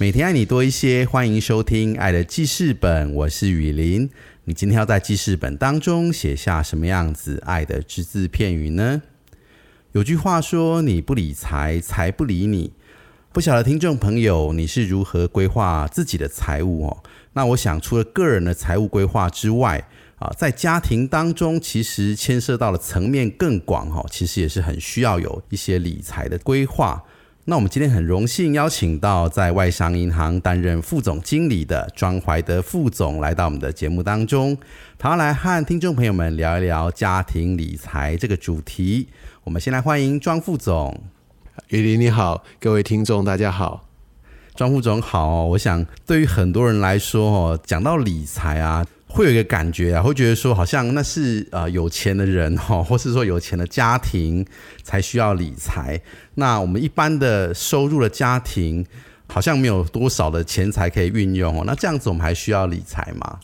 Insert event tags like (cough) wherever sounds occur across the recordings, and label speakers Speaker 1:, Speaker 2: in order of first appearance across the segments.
Speaker 1: 每天爱你多一些，欢迎收听《爱的记事本》，我是雨林。你今天要在记事本当中写下什么样子爱的只字片语呢？有句话说：“你不理财，财不理你。”不晓得听众朋友，你是如何规划自己的财务哦？那我想，除了个人的财务规划之外，啊，在家庭当中，其实牵涉到的层面更广哈，其实也是很需要有一些理财的规划。那我们今天很荣幸邀请到在外商银行担任副总经理的庄怀德副总来到我们的节目当中，他要来和听众朋友们聊一聊家庭理财这个主题。我们先来欢迎庄副总。
Speaker 2: 雨林你好，各位听众大家好，
Speaker 1: 庄副总好。我想对于很多人来说哦，讲到理财啊。会有一个感觉啊，会觉得说好像那是呃有钱的人哈，(laughs) 或是说有钱的家庭才需要理财。那我们一般的收入的家庭，好像没有多少的钱财可以运用哦。那这样子我们还需要理财吗？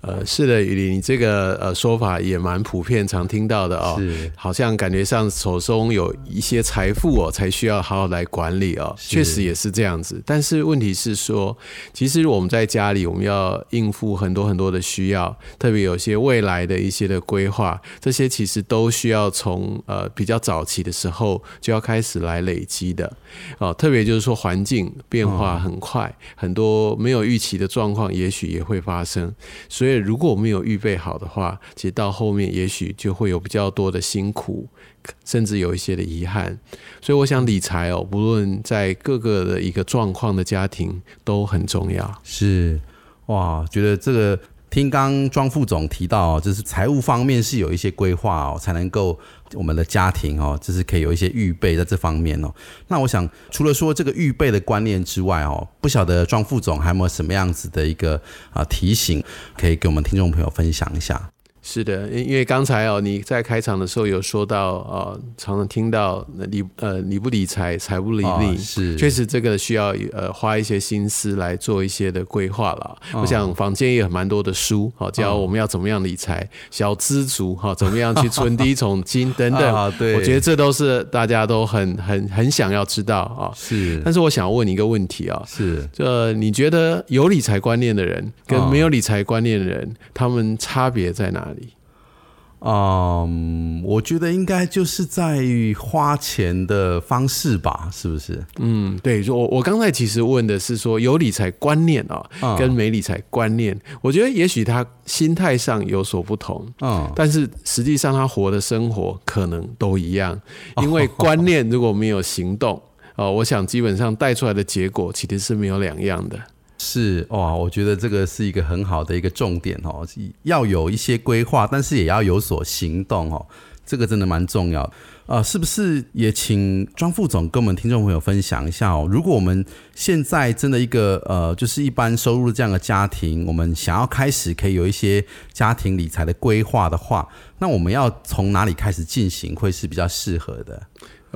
Speaker 2: 呃，是的，雨林，你这个呃说法也蛮普遍，常听到的哦。
Speaker 1: 是，
Speaker 2: 好像感觉上手中有一些财富哦，才需要好好来管理哦。确实也是这样子，但是问题是说，其实我们在家里，我们要应付很多很多的需要，特别有些未来的一些的规划，这些其实都需要从呃比较早期的时候就要开始来累积的哦。特别就是说，环境变化很快，很多没有预期的状况，也许也会发生，所以。所以，如果我们有预备好的话，其实到后面也许就会有比较多的辛苦，甚至有一些的遗憾。所以，我想理财哦，不论在各个的一个状况的家庭都很重要。
Speaker 1: 是哇，觉得这个听刚庄副总提到，就是财务方面是有一些规划哦，才能够。我们的家庭哦，就是可以有一些预备在这方面哦。那我想，除了说这个预备的观念之外哦，不晓得庄副总还有没有什么样子的一个啊提醒，可以给我们听众朋友分享一下。
Speaker 2: 是的，因为刚才哦，你在开场的时候有说到，哦，常常听到理呃理不理财，财不理你，
Speaker 1: 是
Speaker 2: 确实这个需要呃花一些心思来做一些的规划了。我想坊间也有蛮多的书，好教我们要怎么样理财，小资族哈，怎么样去存第一桶金等等。(laughs)
Speaker 1: 啊，对，
Speaker 2: 我觉得这都是大家都很很很想要知道啊。
Speaker 1: 是，
Speaker 2: 但是我想问你一个问题啊，
Speaker 1: 是，
Speaker 2: 这你觉得有理财观念的人跟没有理财观念的人，他们差别在哪里？
Speaker 1: 嗯，我觉得应该就是在于花钱的方式吧，是不是？
Speaker 2: 嗯，对，我我刚才其实问的是说有理财观念啊，跟没理财观念，我觉得也许他心态上有所不同，嗯，但是实际上他活的生活可能都一样，(laughs) 因为观念如果没有行动，哦，我想基本上带出来的结果其实是没有两样的。
Speaker 1: 是哇，我觉得这个是一个很好的一个重点哦，要有一些规划，但是也要有所行动哦，这个真的蛮重要。呃，是不是也请庄副总跟我们听众朋友分享一下哦？如果我们现在真的一个呃，就是一般收入这样的家庭，我们想要开始可以有一些家庭理财的规划的话，那我们要从哪里开始进行会是比较适合的？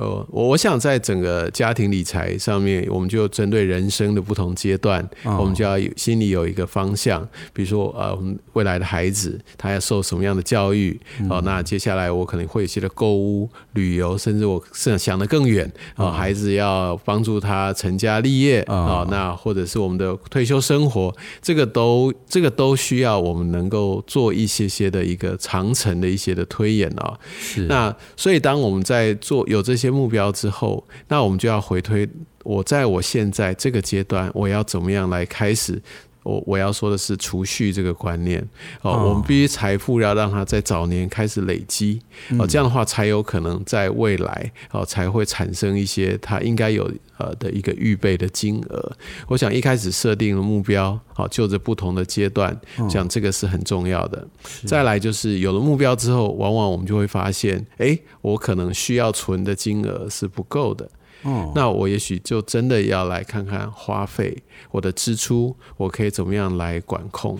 Speaker 2: 呃，我我想在整个家庭理财上面，我们就针对人生的不同阶段，我们就要有心里有一个方向。比如说，呃，我们未来的孩子他要受什么样的教育？哦，那接下来我可能会有一些的购物、旅游，甚至我是想的更远。哦，孩子要帮助他成家立业啊，那或者是我们的退休生活，这个都这个都需要我们能够做一些些的一个长程的一些的推演啊。
Speaker 1: 是。
Speaker 2: 那所以当我们在做有这。些目标之后，那我们就要回推。我在我现在这个阶段，我要怎么样来开始？我我要说的是储蓄这个观念哦，我们必须财富要让它在早年开始累积哦，这样的话才有可能在未来哦才会产生一些它应该有呃的一个预备的金额。我想一开始设定了目标，好就着不同的阶段，讲这个是很重要的。再来就是有了目标之后，往往我们就会发现，哎，我可能需要存的金额是不够的。
Speaker 1: 哦，
Speaker 2: 那我也许就真的要来看看花费，我的支出，我可以怎么样来管控？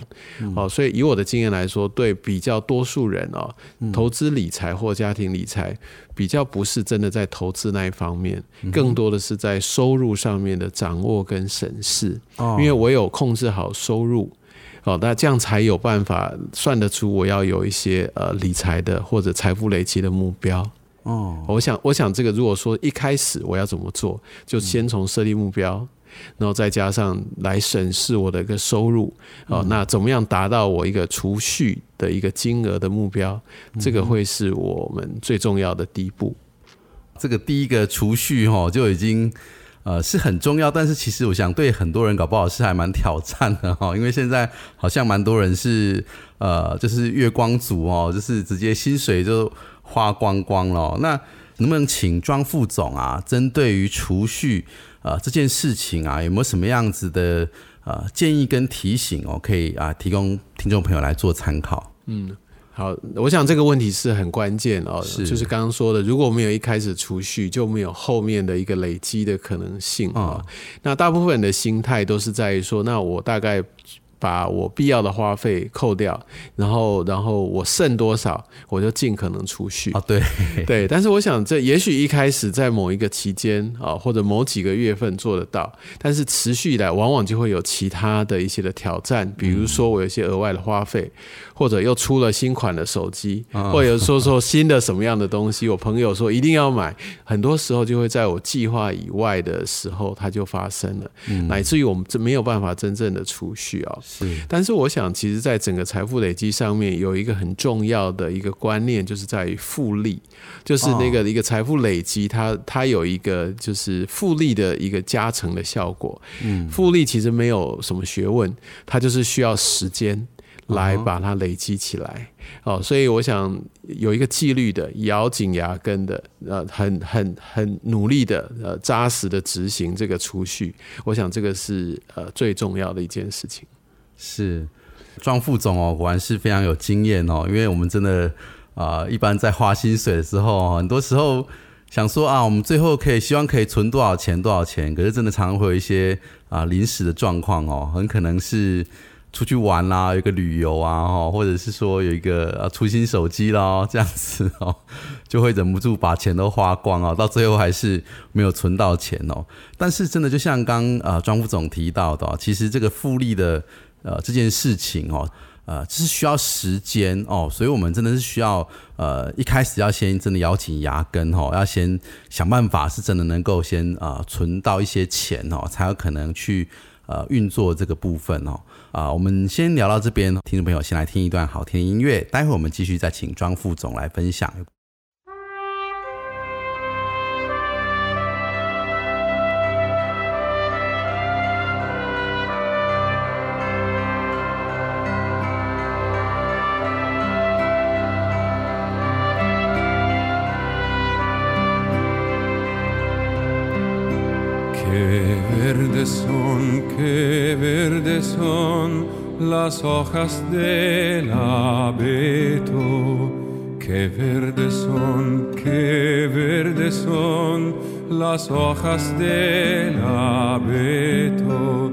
Speaker 2: 哦，所以以我的经验来说，对比较多数人哦，投资理财或家庭理财，比较不是真的在投资那一方面，更多的是在收入上面的掌握跟审视。
Speaker 1: 哦
Speaker 2: 因为我有控制好收入。哦，那这样才有办法算得出我要有一些呃理财的或者财富累积的目标。
Speaker 1: 哦，
Speaker 2: 我想，我想这个如果说一开始我要怎么做，就先从设立目标，然后再加上来审视我的一个收入，哦，那怎么样达到我一个储蓄的一个金额的目标，这个会是我们最重要的第一步。
Speaker 1: 这个第一个储蓄哈就已经呃是很重要，但是其实我想对很多人搞不好是还蛮挑战的哈，因为现在好像蛮多人是呃就是月光族哦，就是直接薪水就花光光了哦。那能不能请庄副总啊，针对于储蓄呃这件事情啊，有没有什么样子的呃建议跟提醒哦，可以啊提供听众朋友来做参考？
Speaker 2: 嗯好，我想这个问题是很关键哦，
Speaker 1: 是
Speaker 2: 就是刚刚说的，如果没有一开始储蓄，就没有后面的一个累积的可能性啊、
Speaker 1: 嗯
Speaker 2: 那大部分人的心态都是在于说，那我大概把我必要的花费扣掉，然后然后我剩多少，我就尽可能储蓄。
Speaker 1: 啊，对，(laughs)
Speaker 2: 对，但是我想，这也许一开始在某一个期间啊，或者某几个月份做得到，但是持续以来，往往就会有其他的一些的挑战，比如说我有一些额外的花费，或者又出了新款的手机，或者说说新的什么样的东西，我朋友说一定要买，很多时候就会在我计划以外的时候，它就发生了，乃至于我们这没有办法真正的储蓄啊、
Speaker 1: 是
Speaker 2: 但是我想，其实，在整个财富累积上面，有一个很重要的一个观念，就是在于复利，就是那个一个财富累积，它它有一个就是复利的一个加成的效果。嗯，复利其实没有什么学问，它就是需要时间。来把它累积起来哦，所以我想有一个纪律的、咬紧牙根的、呃，很很很努力的、呃，扎实的执行这个储蓄，我想这个是呃最重要的一件事情。
Speaker 1: 是，庄副总哦，果然是非常有经验哦。因为我们真的啊、一般在花薪水的时候，很多时候想说啊，我们最后可以希望可以存多少钱多少钱，可是真的常常会有一些啊临时的状况哦，很可能是出去玩啦，有一个旅游啊，哦，或者是说有一个啊出新手机啦，这样子哦，就会忍不住把钱都花光哦，到最后还是没有存到钱哦。但是真的就像刚啊庄副总提到的、其实这个复利的呃这件事情哦，呃，这是需要时间哦，所以我们真的是需要呃一开始要先真的咬紧牙根哦，要先想办法是真的能够先啊、呃存到一些钱哦，才有可能去呃运作这个部分哦。啊、我们先聊到这边，听众朋友先来听一段好听的音乐，待会我们继续再请庄副总来分享。
Speaker 3: Qué verdes son, qué verdes son las hojas del abeto. Qué verdes son, qué verdes son las hojas del abeto.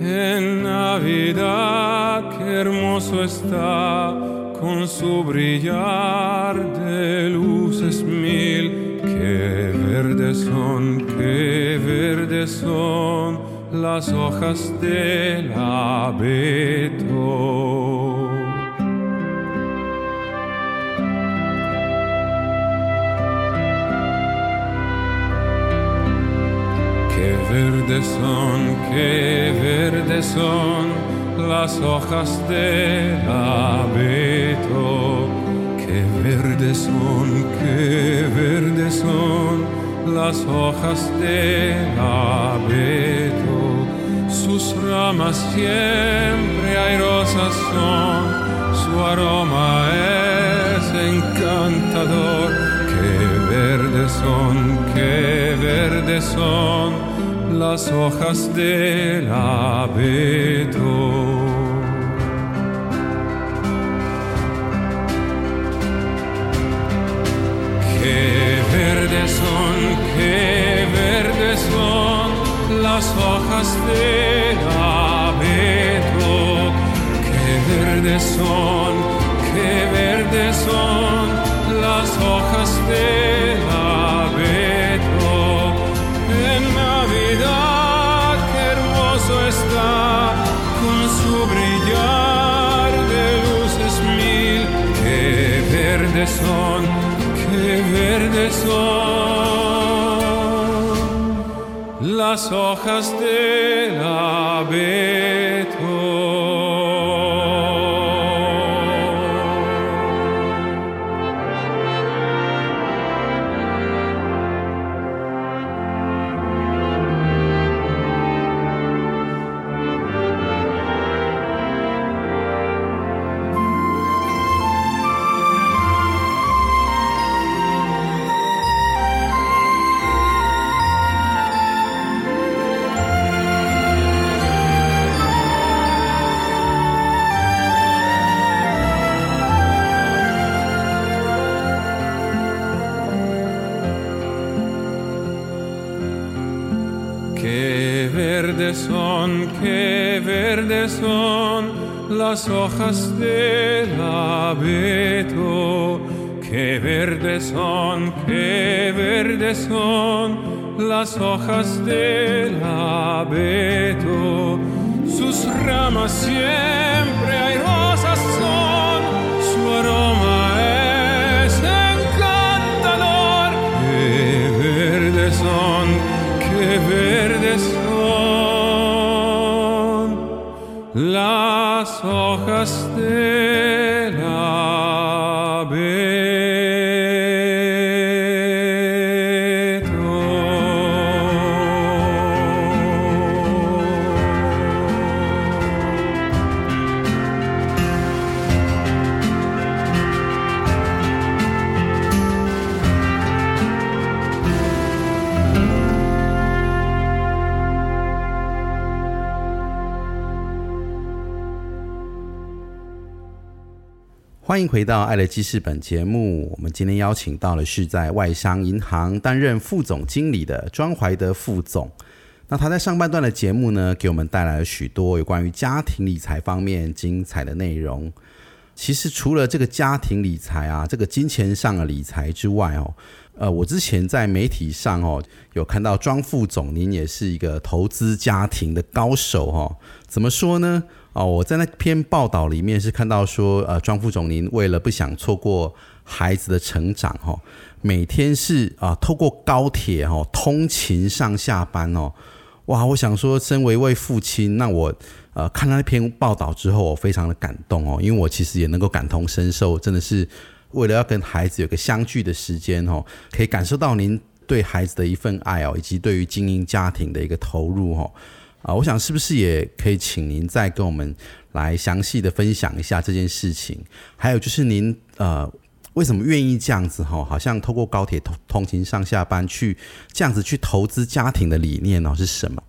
Speaker 3: En Navidad, qué hermoso está con su brillar de luces mil. Qué verdes son, qué verdes son las hojas del abeto. Qué verdes son, qué verdes son las hojas del abeto. Qué verdes son, qué verdes son las hojas del abeto. Sus ramas siempre airosas son, su aroma es encantador. Qué verdes son, qué verdes son las hojas del abeto. Qué verdes son, qué verdes las hojas del abeto. Qué verdes son, qué verdes son las hojas del abeto. En Navidad, qué hermoso está con su brillar de luces mil. Qué verdes son, qué verdes son las hojas del abeto. Son, qué verdes son las hojas del abeto. Qué verdes son, qué verdes son las hojas del abeto. Sus ramas siempre airosas son, su aroma es encantador. Qué verdes son, qué verdes son las hojas de la vida.
Speaker 1: 欢迎回到《爱的记事本》节目。我们今天邀请到的是在外商银行担任副总经理的庄怀德副总。那他在上半段的节目呢，给我们带来了许多有关于家庭理财方面精彩的内容。其实除了这个家庭理财啊，这个金钱上的理财之外哦，呃，我之前在媒体上哦有看到庄副总，您也是一个投资家庭的高手哦。怎么说呢？哦，我在那篇报道里面是看到说，呃，庄副总您为了不想错过孩子的成长哦，每天是啊、透过高铁哦通勤上下班哦。哇，我想说，身为一位父亲，那我呃看到那篇报道之后，我非常的感动哦，因为我其实也能够感同身受，真的是为了要跟孩子有个相聚的时间哦，可以感受到您对孩子的一份爱哦，以及对于经营家庭的一个投入哦。啊，我想是不是也可以请您再跟我们来详细的分享一下这件事情？还有就是您呃为什么愿意这样子哈？好像透过高铁通通勤上下班去这样子去投资家庭的理念呢是什么？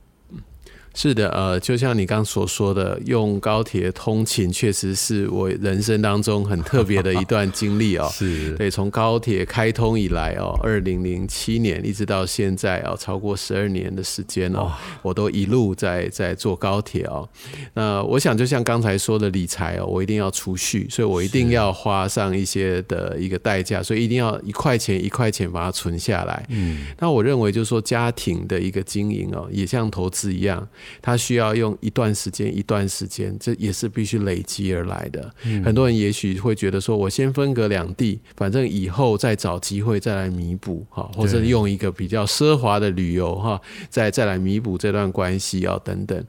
Speaker 2: 是的，呃，就像你刚所说的，用高铁通勤确实是我人生当中很特别的一段经历哦。(laughs)
Speaker 1: 是
Speaker 2: 对，从高铁开通以来哦，二零零七年一直到现在哦，超过十二年的时间哦，我都一路在在坐高铁哦。那我想，就像刚才说的理财哦，我一定要储蓄，所以我一定要花上一些的一个代价，所以一定要一块钱一块钱把它存下来。嗯，那我认为就是说，家庭的一个经营哦，也像投资一样，它需要用一段时间一段时间，这也是必须累积而来的。很多人也许会觉得说，我先分隔两地，反正以后再找机会再来弥补哈，或者用一个比较奢华的旅游哈，再再来弥补这段关系啊等等。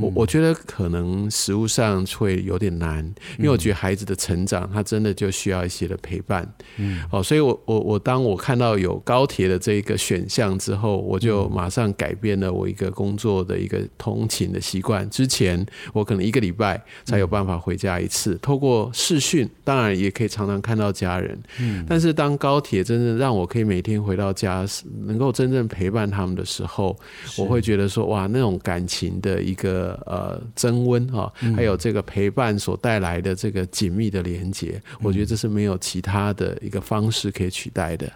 Speaker 2: 我我觉得可能实物上会有点难，因为我觉得孩子的成长，他真的就需要一些的陪伴。嗯，哦，所以我我我当我看到有高铁的这一个选项之后，我就马上改变了我一个工作的一个通勤的习惯。之前我可能一个礼拜才有办法回家一次，透过视讯，当然也可以常常看到家人。嗯，但是当高铁真正让我可以每天回到家，能够真正陪伴他们的时候，我会觉得说，哇，那种感情的一个呃增温哈，还有这个陪伴所带来的这个紧密的连接，我觉得这是没有其他的一个方式可以取代的。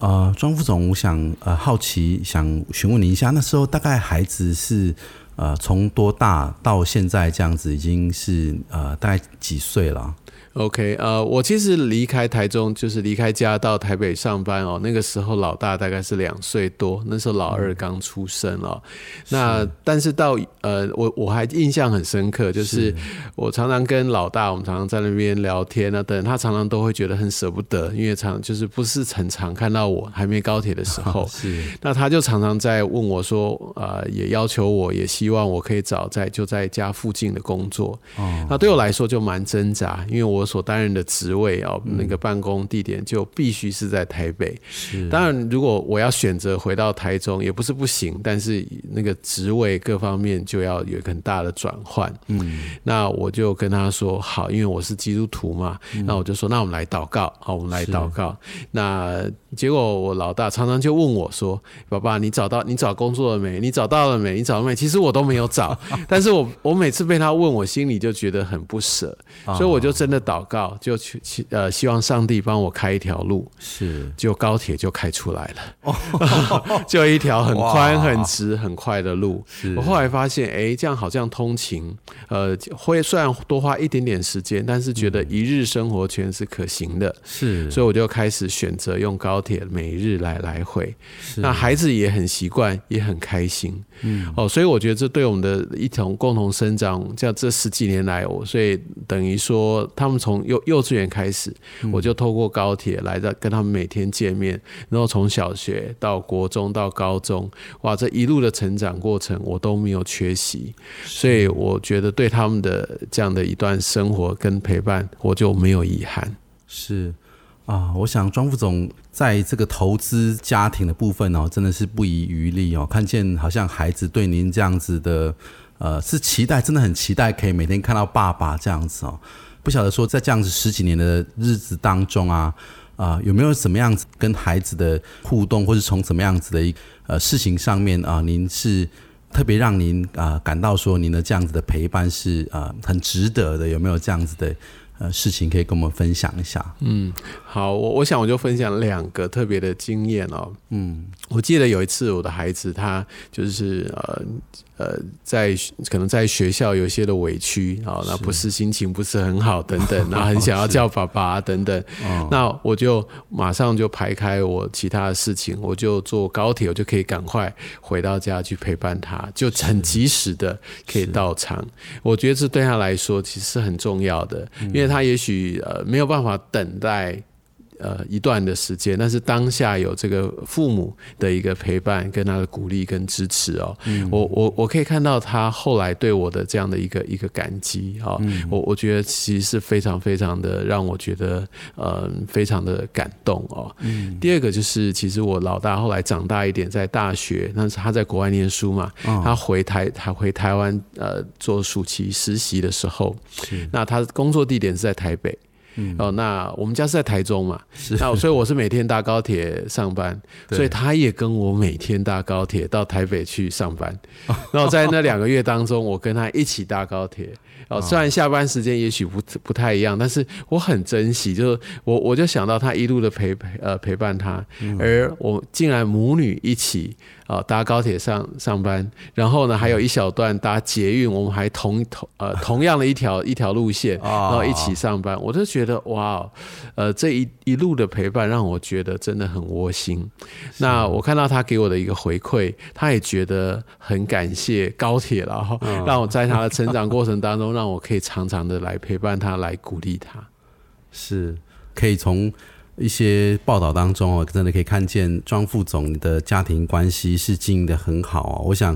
Speaker 1: 呃，庄副总，我想呃好奇想询问您一下，那时候大概孩子是呃从多大到现在这样子，已经是呃大概几岁了？
Speaker 2: OK，呃，我其实离开台中，就是离开家到台北上班哦。那个时候老大大概是两岁多，那时候老二刚出生哦。那但是到呃，我我还印象很深刻，就是我常常跟老大，我们常常在那边聊天啊，等他常常都会觉得很舍不得，因为常就是不是很常看到我还没高铁的时候，(laughs)
Speaker 1: 是
Speaker 2: 那他就常常在问我说，呃，也要求我，也希望我可以找在就在家附近的工作。
Speaker 1: 哦，
Speaker 2: 那对我来说就蛮挣扎，因为我所担任的职位哦，那个办公地点就必须是在台北。
Speaker 1: 是
Speaker 2: 当然，如果我要选择回到台中，也不是不行，但是那个职位各方面就要有一个很大的转换。
Speaker 1: 嗯，
Speaker 2: 那我就跟他说好，因为我是基督徒嘛，那我就说那我们来祷告，好，我们来祷告。那结果我老大常常就问我说：“爸爸，你找到你找工作了没？你找到了没？你找到没？”其实我都没有找，(laughs) 但是我我每次被他问，我心里就觉得很不舍，所以我就真的祷告，就去去呃，希望上帝帮我开一条路。
Speaker 1: 是
Speaker 2: 就高铁就开出来了，(laughs) 就一条很宽、很直、很快的路。我后来发现，哎、这样好像通勤，呃，会虽然多花一点点时间，但是觉得一日生活圈是可行的。
Speaker 1: 是，
Speaker 2: 所以我就开始选择用高铁每日来来回。那孩子也很习惯，也很开心。嗯，哦，所以我觉得这对我们的一同共同生长，这样这十几年来，我所以等于说，他们从幼幼稚园开始，我就透过高铁来的跟他们每天见面，然后从小学到国中到高中，哇，这一路的成长过程我都没有缺席，所以我觉得对他们的这样的一段生活跟陪伴，我就没有遗憾。
Speaker 1: 是啊，我想庄副总在这个投资家庭的部分哦，真的是不遗余力哦。看见好像孩子对您这样子的，呃，是期待，真的很期待可以每天看到爸爸这样子哦。不晓得说在这样子十几年的日子当中啊，啊、有没有什么样子跟孩子的互动，或是从什么样子的一呃事情上面啊、您是特别让您啊、感到说您的这样子的陪伴是啊、很值得的？有没有这样子的呃事情可以跟我们分享一下？
Speaker 2: 嗯，好，我我想我就分享两个特别的经验哦。
Speaker 1: 嗯，
Speaker 2: 我记得有一次我的孩子他就是呃呃在可能在学校有些的委屈啊，那不是。心情不是很好等等，然后很想要叫爸爸等等，那我就马上就排开我其他的事情，我就坐高铁，我就可以赶快回到家去陪伴他，就很及时的可以到场。我觉得这对他来说其实是很重要的，因为他也许呃没有办法等待。呃，一段的时间，但是当下有这个父母的一个陪伴，跟他的鼓励跟支持哦，我我我可以看到他后来对我的这样的一个一个感激哦，我我觉得其实是非常非常的让我觉得呃非常的感动哦。第二个就是，其实我老大后来长大一点，在大学，但是他在国外念书嘛，他回台他回台湾呃做暑期实习的时候，那他的工作地点是在台北。哦，那我们家是在台中嘛，那所以我是每天搭高铁上班，(laughs) 所以他也跟我每天搭高铁到台北去上班。然后在那两个月当中，我跟他一起搭高铁。哦，虽然下班时间也许不不太一样，但是我很珍惜，就是我我就想到他一路的陪陪呃陪伴他，而我竟然母女一起啊、搭高铁上上班，然后呢还有一小段搭捷运，我们还同同呃 (laughs) 同样的一条一条路线，然后一起上班，我就觉得哇哦，呃这一一路的陪伴让我觉得真的很窝心。那我看到他给我的一个回馈，他也觉得很感谢高铁了，然后让我在他的成长过程当中，让 (laughs) 让我可以常常的来陪伴他，来鼓励他。
Speaker 1: 是可以从一些报道当中哦，真的可以看见庄副总的家庭关系是经营的很好哦。我想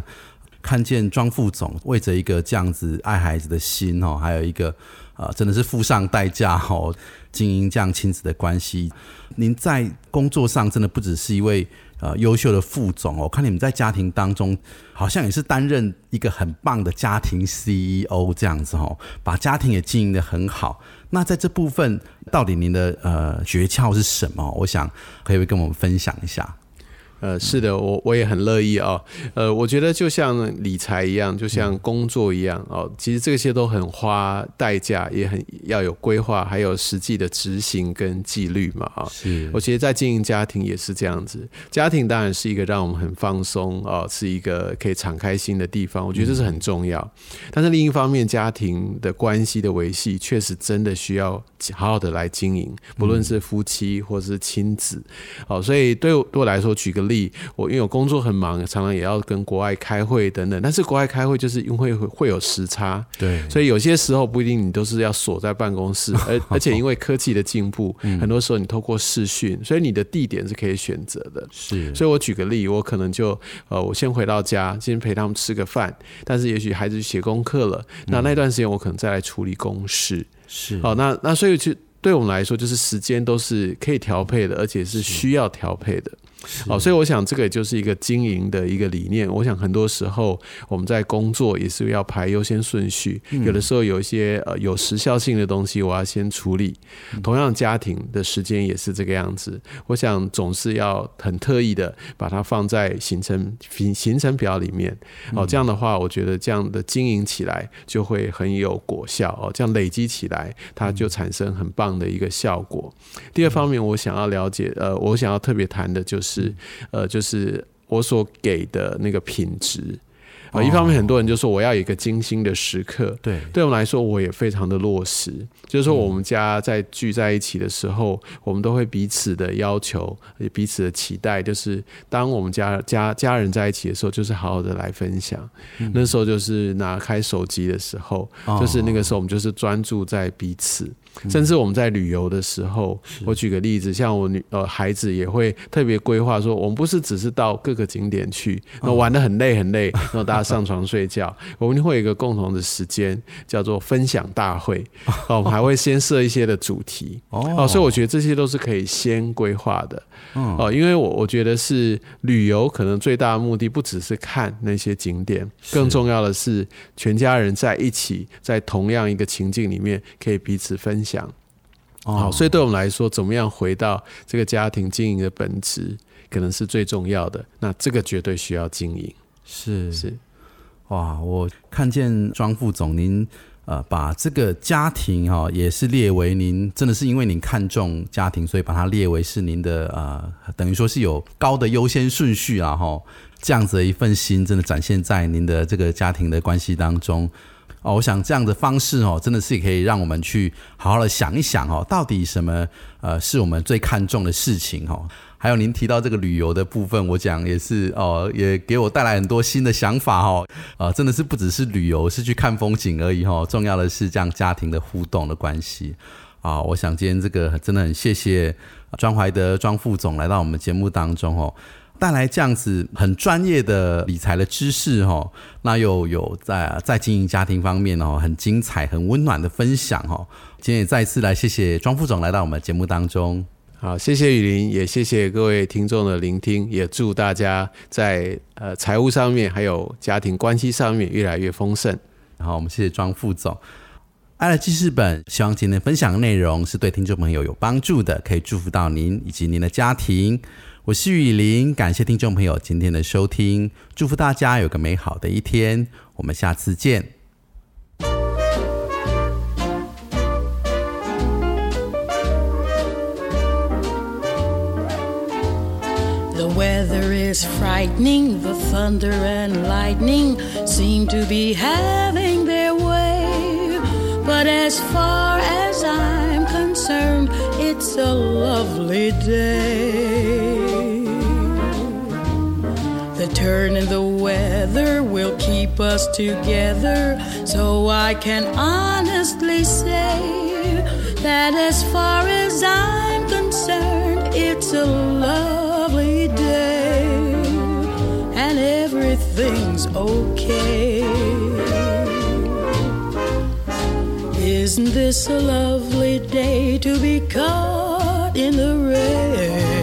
Speaker 1: 看见庄副总为着一个这样子爱孩子的心哦，还有一个呃，真的是付上代价哦，经营这样亲子的关系。您在工作上真的不只是一位呃优秀的副总哦，看你们在家庭当中好像也是担任一个很棒的家庭 CEO 这样子哦，把家庭也经营的很好。那在这部分，到底您的呃诀窍是什么？我想可以跟我们分享一下。
Speaker 2: 呃，是的，我我也很乐意哦。呃，我觉得就像理财一样，就像工作一样哦，其实这些都很花代价，也很要有规划，还有实际的执行跟纪律嘛啊。
Speaker 1: 是
Speaker 2: 我其实在经营家庭也是这样子，家庭当然是一个让我们很放松哦，是一个可以敞开心的地方，我觉得这是很重要。但是另一方面，家庭的关系的维系，确实真的需要好好的来经营，不论是夫妻或是亲子。哦，所以对我对我来说，举个例，我因为我工作很忙，常常也要跟国外开会等等。但是国外开会就是因为会会有时差，
Speaker 1: 对
Speaker 2: 所以有些时候不一定你都是要锁在办公室，而 (laughs) 而且因为科技的进步，很多时候你透过视讯，所以你的地点是可以选择的。
Speaker 1: 是，
Speaker 2: 所以我举个例，我可能就呃，我先回到家，先陪他们吃个饭，但是也许孩子去写功课了，那那段时间我可能再来处理公事。
Speaker 1: 是
Speaker 2: 好，那那所以就对我们来说，就是时间都是可以调配的，而且是需要调配的。好，所以我想这个也就是一个经营的一个理念。我想很多时候我们在工作也是要排优先顺序，有的时候有一些呃有时效性的东西我要先处理。同样，家庭的时间也是这个样子。我想总是要很特意的把它放在行程行行程表里面。哦，这样的话，我觉得这样的经营起来就会很有果效哦。这样累积起来，它就产生很棒的一个效果。第二方面，我想要了解，呃，我想要特别谈的就是，呃，就是我所给的那个品质。啊，一方面很多人就说我要有一个精心的时刻，
Speaker 1: 对
Speaker 2: 对我们来说，我也非常的落实。就是说，我们家在聚在一起的时候，我们都会彼此的要求，也彼此的期待，就是当我们家家家人在一起的时候，就是好好的来分享。那时候就是拿开手机的时候，就是那个时候我们就是专注在彼此。甚至我们在旅游的时候，我举个例子，像我女呃孩子也会特别规划说，我们不是只是到各个景点去，那玩的很累很累，然后大家上床睡觉，我们会有一个共同的时间叫做分享大会，哦，我们还会先设一些的主题，(laughs) 哦，所以我觉得这些都是可以先规划的，哦，因为我我觉得是旅游可能最大的目的不只是看那些景点，更重要的是全家人在一起，在同样一个情境里面可以彼此分享。好，所以对我们来说，怎么样回到这个家庭经营的本质，可能是最重要的。那这个绝对需要经营。
Speaker 1: 是
Speaker 2: 是，
Speaker 1: 哇！我看见庄副总您呃把这个家庭哈、也是列为您真的是因为您看重家庭，所以把它列为是您的呃等于说是有高的优先顺序啊哈。这样子的一份心，真的展现在您的这个家庭的关系当中。哦，我想这样的方式哦，真的是可以让我们去好好的想一想哦，到底什么呃是我们最看重的事情哦。还有您提到这个旅游的部分，我讲也是哦，也给我带来很多新的想法哦。呃，真的是不只是旅游，是去看风景而已、哦。重要的是这样家庭的互动的关系啊。我想今天这个真的很谢谢庄怀德庄副总来到我们节目当中哦。带来这样子很专业的理财的知识哦，那又有在在经营家庭方面哦，很精彩、很温暖的分享哦。今天也再一次来谢谢庄副总来到我们节目当中。
Speaker 2: 好，谢谢雨林，也谢谢各位听众的聆听，也祝大家在呃财务上面还有家庭关系上面越来越丰盛。
Speaker 1: 好，我们谢谢庄副总。爱的记事本，希望今天分享的内容是对听众朋友有帮助的，可以祝福到您以及您的家庭。我是雨林，感谢听众朋友今天的收听，祝福大家有个美好的一天，我们下次见。
Speaker 4: The weather is frightening, the thunder and lightning seem to be having their way. But as far as I'm concerned, it's a lovely day. The turn in the weather will keep us together, so I can honestly say that as far as I'm concerned, it's a lovely day, and everything's okay. Isn't this a lovely day to be caught in the rain?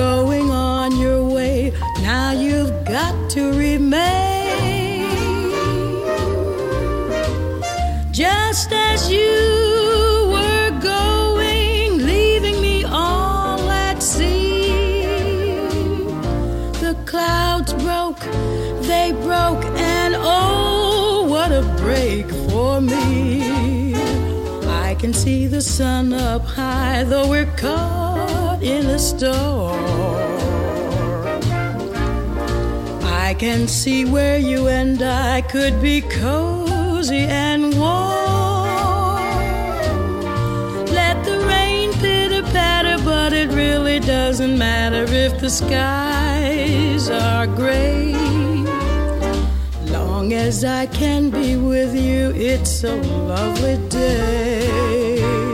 Speaker 4: going on your way. Now you've got to remain just as you. were going, leaving me all at sea. The clouds broke, they broke, and oh, what a break for me. I can see the sun up high, though we're caught in a storm. I can see where you and I could be cozy and warm. Let the rain pitter patter, but it really doesn't matter if the skies are gray. Long as I can be with you, it's a lovely day.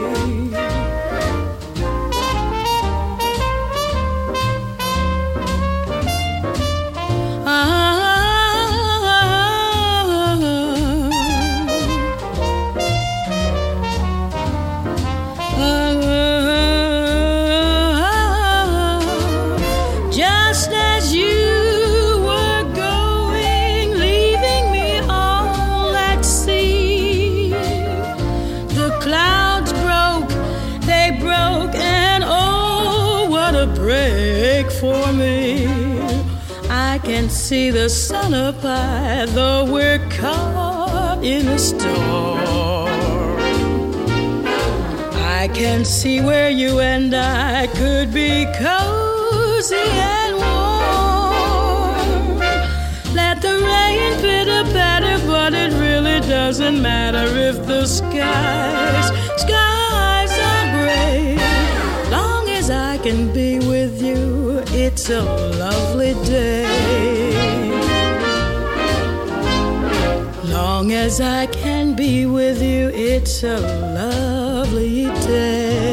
Speaker 4: See the sun up high, though we're caught in a storm. I can see where you and I could be cozy and warm. Let the rain pitter patter, but it really doesn't matter if the skies, skies are gray. Long as I can be with you, it's a lovely day. Long as I can be with you, it's a lovely day.